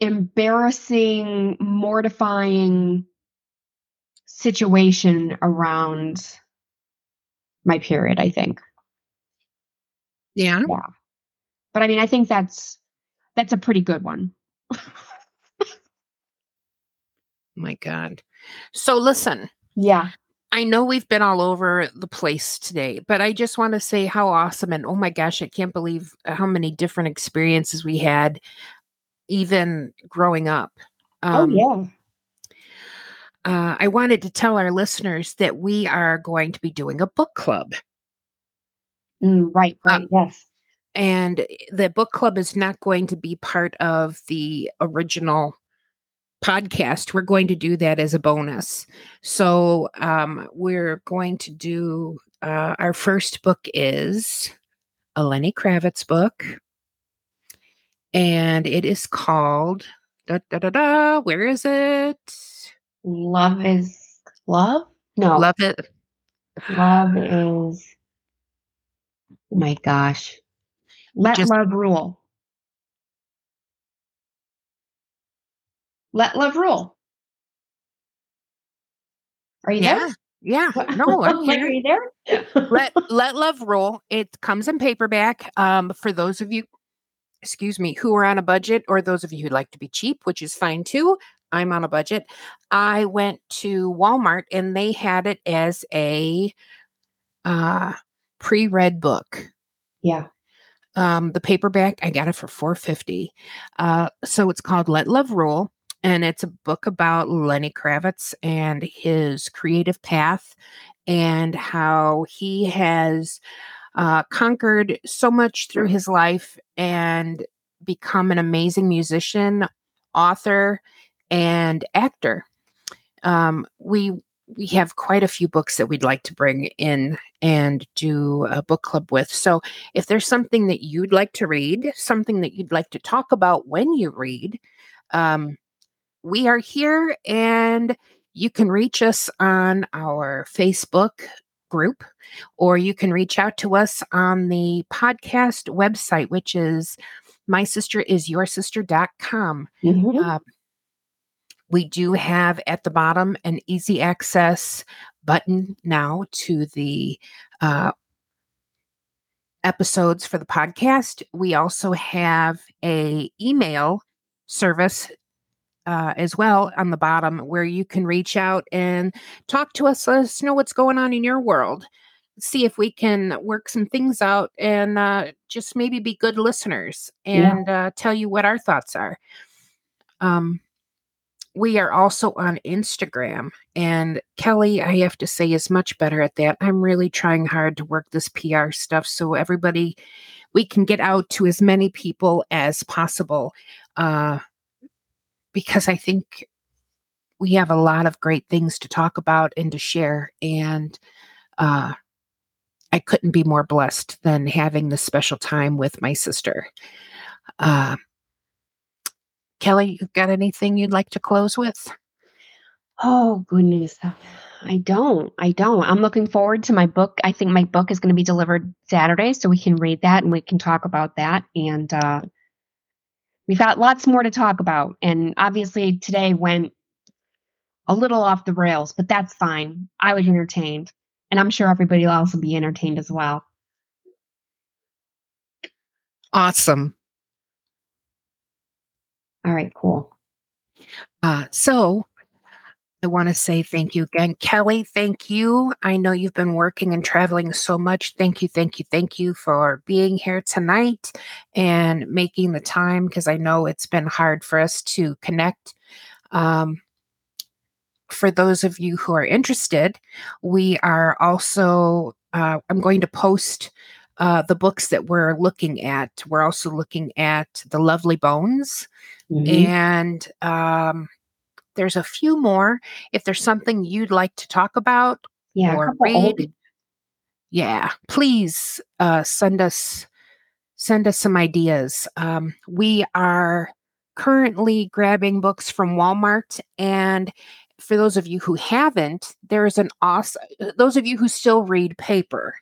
embarrassing, mortifying situation around my period, I think. yeah. Yeah. But I mean, I think that's that's a pretty good one. My God. So listen, Yeah. I know we've been all over the place today, but I just want to say how awesome and oh my gosh, I can't believe how many different experiences we had even growing up. Um, oh yeah. Uh, I wanted to tell our listeners that we are going to be doing a book club. Mm, right, uh, right, yes. and the book club is not going to be part of the original podcast we're going to do that as a bonus so um, we're going to do uh, our first book is a lenny kravitz book and it is called da, da, da, da, where is it Love is love? No. love it Love is oh my gosh. Let Just- love rule. Let love rule. Are you yeah there? yeah no i'm here Are you there? let let love roll it comes in paperback um for those of you excuse me who are on a budget or those of you who'd like to be cheap which is fine too i'm on a budget i went to walmart and they had it as a uh pre-read book yeah. um the paperback i got it for 450 uh so it's called let love rule and it's a book about lenny kravitz and his creative path and how he has uh, conquered so much through his life and become an amazing musician author and actor um, we we have quite a few books that we'd like to bring in and do a book club with so if there's something that you'd like to read, something that you'd like to talk about when you read, um, we are here and you can reach us on our Facebook group or you can reach out to us on the podcast website, which is my sister is your sister.com. Mhm. Uh, we do have at the bottom an easy access button now to the uh, episodes for the podcast. We also have a email service uh, as well on the bottom where you can reach out and talk to us. Let us know what's going on in your world. See if we can work some things out and uh, just maybe be good listeners Yeah. and uh, tell you what our thoughts are. Um, we are also on Instagram, and Kelly, I have to say, is much better at that. I'm really trying hard to work this PR stuff so everybody we can get out to as many people as possible. Uh, because I think we have a lot of great things to talk about and to share. And uh, I couldn't be more blessed than having this special time with my sister. Uh, Kelly, you got anything you'd like to close with? Oh goodness. I don't. I don't. I'm looking forward to my book. I think my book is going to be delivered Saturday, so we can read that and we can talk about that. And uh, we've got lots more to talk about. And obviously, today went a little off the rails, but that's fine. I was entertained, and I'm sure everybody else will be entertained as well. Awesome. All right, cool. Uh, so I want to say thank you again. Kelly, thank you. I know you've been working and traveling so much. Thank you, thank you, thank you for being here tonight and making the time because I know it's been hard for us to connect. Um, for those of you who are interested, we are also, uh, I'm going to post uh, the books that we're looking at. We're also looking at The Lovely Bones Mhm. and um, there's a few more. If there's something you'd like to talk about Yeah, or couple old read, yeah, please uh, send us send us some ideas. Um, we are currently grabbing books from Walmart, and for those of you who haven't, there's an awesome. Those of you who still read paper,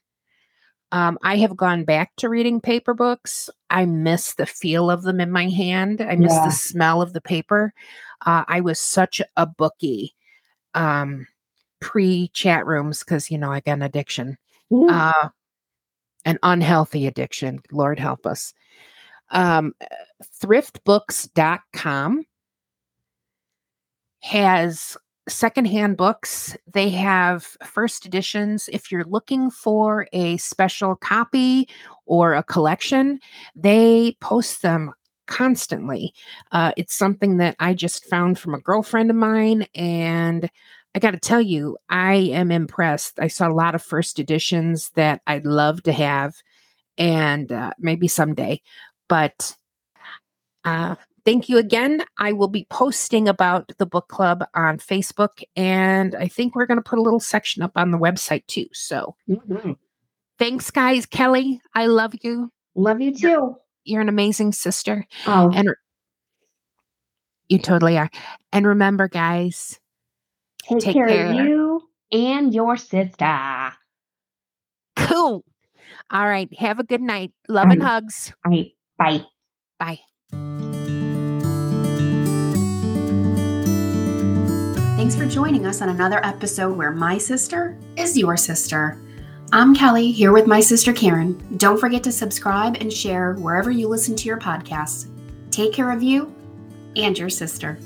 um, I have gone back to reading paper books. I miss the feel of them in my hand. I miss Yeah. the smell of the paper. Uh, I was such a bookie um, pre chat rooms because you know I got an addiction, Mm. uh, an unhealthy addiction. Lord help us. Um, thriftbooks.com has secondhand books. They have first editions. If you're looking for a special copy or a collection, they post them constantly. Uh, it's something that I just found from a girlfriend of mine. And I got to tell you, I am impressed. I saw a lot of first editions that I'd love to have, and uh, maybe someday. But uh, thank you again. I will be posting about the book club on Facebook, and I think we're going to put a little section up on the website too. So Mhm. thanks, guys. Kelly, I love you. Love you too. You're an amazing sister, Oh, and you totally are. And remember, guys, take, take care, care. of you and your sister. cool. All right. Have a good night. Love and Bye. hugs. All right, bye. Bye. Thanks for joining us on another episode where my sister is your sister. I'm Kelly, here with my sister Karen. Don't forget to subscribe and share wherever you listen to your podcasts. Take care of you and your sister.